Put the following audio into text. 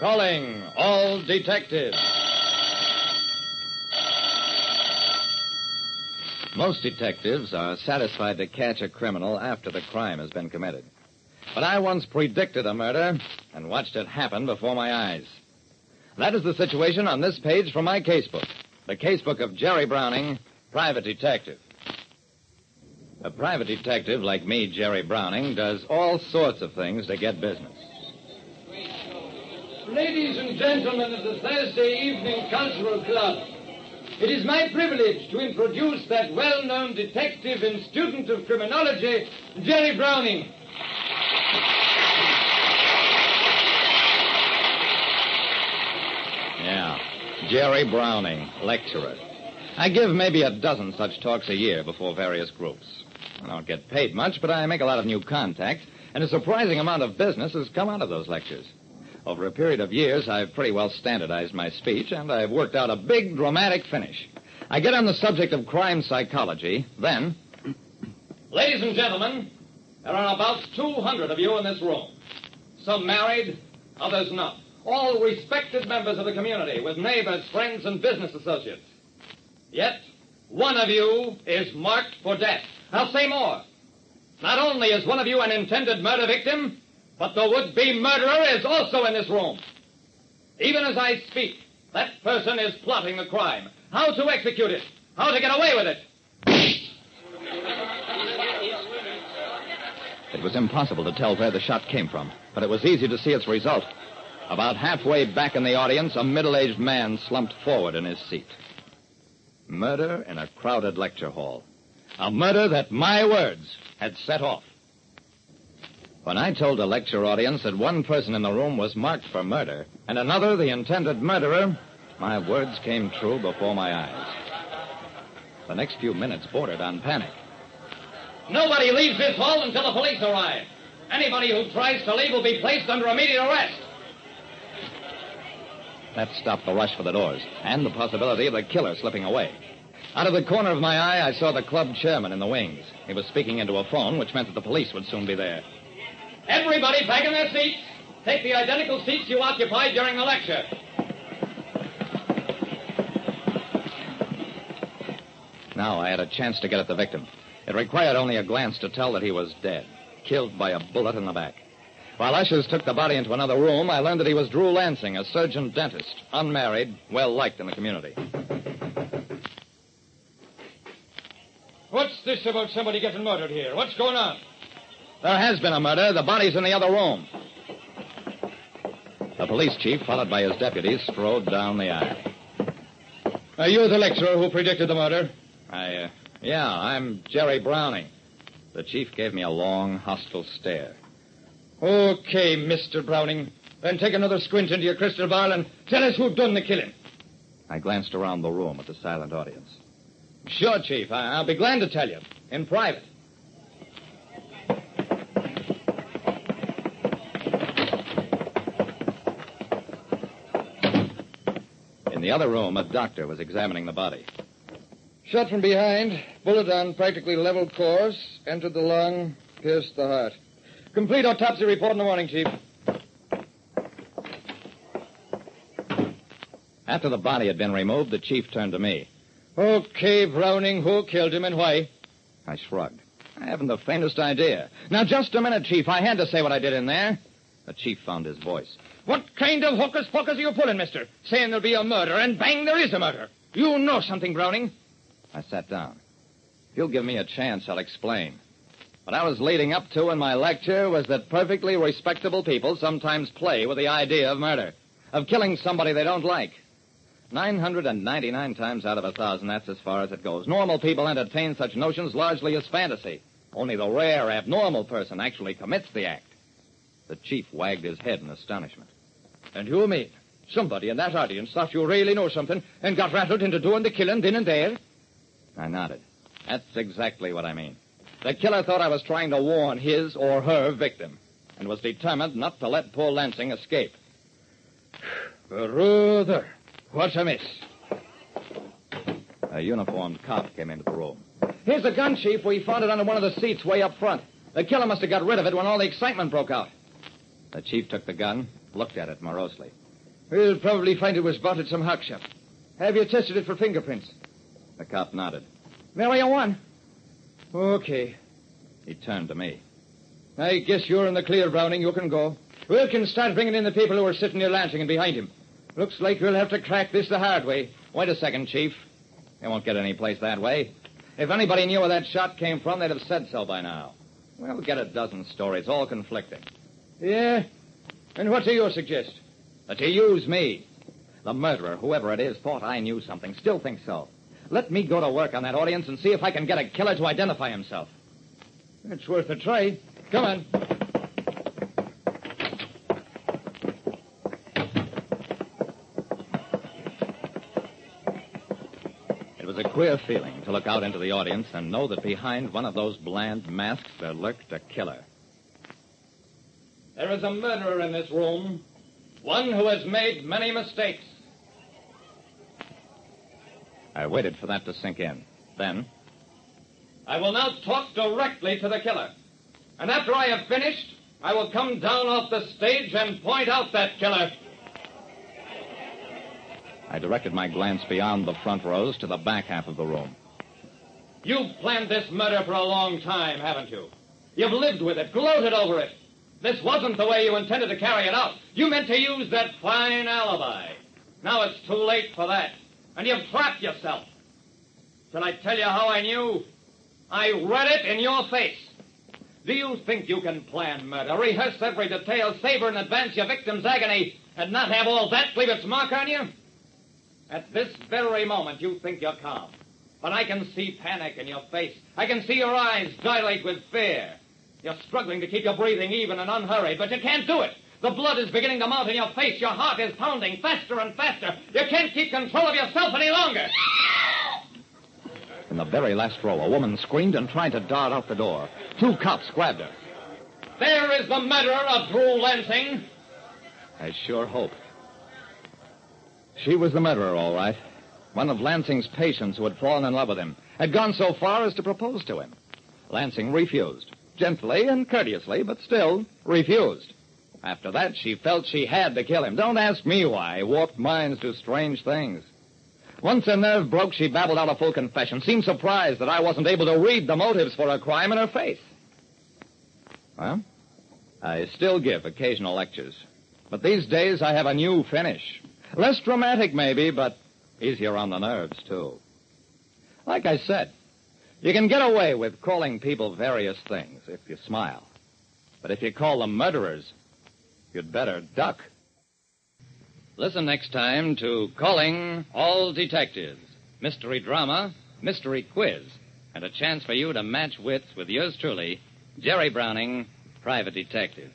Calling all detectives. Most detectives are satisfied to catch a criminal after the crime has been committed. But I once predicted a murder and watched it happen before my eyes. That is the situation on this page from my casebook. The casebook of Jerry Browning, private detective. A private detective like me, Jerry Browning, does all sorts of things to get business. Ladies and gentlemen of the Thursday Evening Cultural Club, it is my privilege to introduce that well-known detective and student of criminology, Jerry Browning. Yeah, Jerry Browning, lecturer. I give maybe a dozen such talks a year before various groups. I don't get paid much, but I make a lot of new contacts, and a surprising amount of business has come out of those lectures. Over a period of years, I've pretty well standardized my speech, and I've worked out a big dramatic finish. I get on the subject of crime psychology, then. Ladies and gentlemen, there are about 200 of you in this room. Some married, others not. All respected members of the community, with neighbors, friends, and business associates. Yet, one of you is marked for death. I'll say more. Not only is one of you an intended murder victim, but the would-be murderer is also in this room. Even as I speak, that person is plotting the crime. How to execute it. How to get away with it. It was impossible to tell where the shot came from, but it was easy to see its result. About halfway back in the audience, a middle-aged man slumped forward in his seat. Murder in a crowded lecture hall. A murder that my words had set off. When I told a lecture audience that one person in the room was marked for murder and another the intended murderer, my words came true before my eyes. The next few minutes bordered on panic. Nobody leaves this hall until the police arrive. Anybody who tries to leave will be placed under immediate arrest. That stopped the rush for the doors and the possibility of the killer slipping away. Out of the corner of my eye, I saw the club chairman in the wings. He was speaking into a phone, which meant that the police would soon be there. Everybody back in their seats. Take the identical seats you occupied during the lecture. Now I had a chance to get at the victim. It required only a glance to tell that he was dead, killed by a bullet in the back. While ushers took the body into another room, I learned that he was Drew Lansing, a surgeon dentist, unmarried, well liked in the community. What's this about somebody getting murdered here? What's going on? There has been a murder. The body's in the other room. The police chief, followed by his deputies, strode down the aisle. Are you the lecturer who predicted the murder? I, uh, yeah, I'm Jerry Browning. The chief gave me a long, hostile stare. Okay, Mr. Browning. Then take another squint into your crystal ball and tell us who done the killing. I glanced around the room at the silent audience. Sure, Chief. I- I'll be glad to tell you. In private. In the other room, a doctor was examining the body. Shot from behind, bullet on practically level course, entered the lung, pierced the heart. Complete autopsy report in the morning, Chief. After the body had been removed, the chief turned to me. Okay, Browning, who killed him and why? I shrugged. I haven't the faintest idea. Now, just a minute, Chief. I had to say what I did in there. The chief found his voice. What kind of hocus pocus are you pulling, mister? Saying there'll be a murder, and bang, there is a murder. You know something, Browning. I sat down. If you'll give me a chance, I'll explain. What I was leading up to in my lecture was that perfectly respectable people sometimes play with the idea of murder, of killing somebody they don't like. 999 times out of a thousand, that's as far as it goes. Normal people entertain such notions largely as fantasy. Only the rare, abnormal person actually commits the act. The chief wagged his head in astonishment. And you mean somebody in that audience thought you really know something and got rattled into doing the killing then and there? I nodded. That's exactly what I mean. The killer thought I was trying to warn his or her victim and was determined not to let poor Lansing escape. Brother, what's amiss? A uniformed cop came into the room. Here's the gun, Chief. We found it under one of the seats way up front. The killer must have got rid of it when all the excitement broke out. The chief took the gun, looked at it morosely. We'll probably find it was bought at some hock shop. Have you tested it for fingerprints? The cop nodded. There you one. Okay. He turned to me. I guess you're in the clear, Browning. You can go. Wilkins, start bringing in the people who are sitting near Lansing and behind him. Looks like we'll have to crack this the hard way. Wait a second, Chief. They won't get any place that way. If anybody knew where that shot came from, they'd have said so by now. We'll get a dozen stories, all conflicting. Yeah? And what do you suggest? That use me. The murderer, whoever it is, thought I knew something. Still thinks so. Let me go to work on that audience and see if I can get a killer to identify himself. It's worth a try. Come on. It was a queer feeling to look out into the audience and know that behind one of those bland masks there lurked a killer. There is a murderer in this room. One who has made many mistakes. I waited for that to sink in. Then, I will now talk directly to the killer. And after I have finished, I will come down off the stage and point out that killer. I directed my glance beyond the front rows to the back half of the room. You've planned this murder for a long time, haven't you? You've lived with it, gloated over it. This wasn't the way you intended to carry it out. You meant to use that fine alibi. Now it's too late for that. And you've trapped yourself. Shall I tell you how I knew? I read it in your face. Do you think you can plan murder, rehearse every detail, savor in advance your victim's agony, and not have all that leave its mark on you? At this very moment, you think you're calm. But I can see panic in your face. I can see your eyes dilate with fear. You're struggling to keep your breathing even and unhurried, but you can't do it. The blood is beginning to mount in your face. Your heart is pounding faster and faster. You can't keep control of yourself any longer. In the very last row, a woman screamed and tried to dart out the door. Two cops grabbed her. There is the murderer of Drew Lansing. I sure hope. She was the murderer, all right. One of Lansing's patients who had fallen in love with him, had gone so far as to propose to him. Lansing refused. Gently and courteously, but still refused. After that, she felt she had to kill him. Don't ask me why. Warped minds do strange things. Once her nerve broke, she babbled out a full confession, seemed surprised that I wasn't able to read the motives for her crime in her face. Well, I still give occasional lectures. But these days I have a new finish. Less dramatic, maybe, but easier on the nerves, too. Like I said, you can get away with calling people various things if you smile. But if you call them murderers, you'd better duck. Listen next time to Calling All Detectives. Mystery drama, mystery quiz, and a chance for you to match wits with yours truly, Jerry Browning, private detective.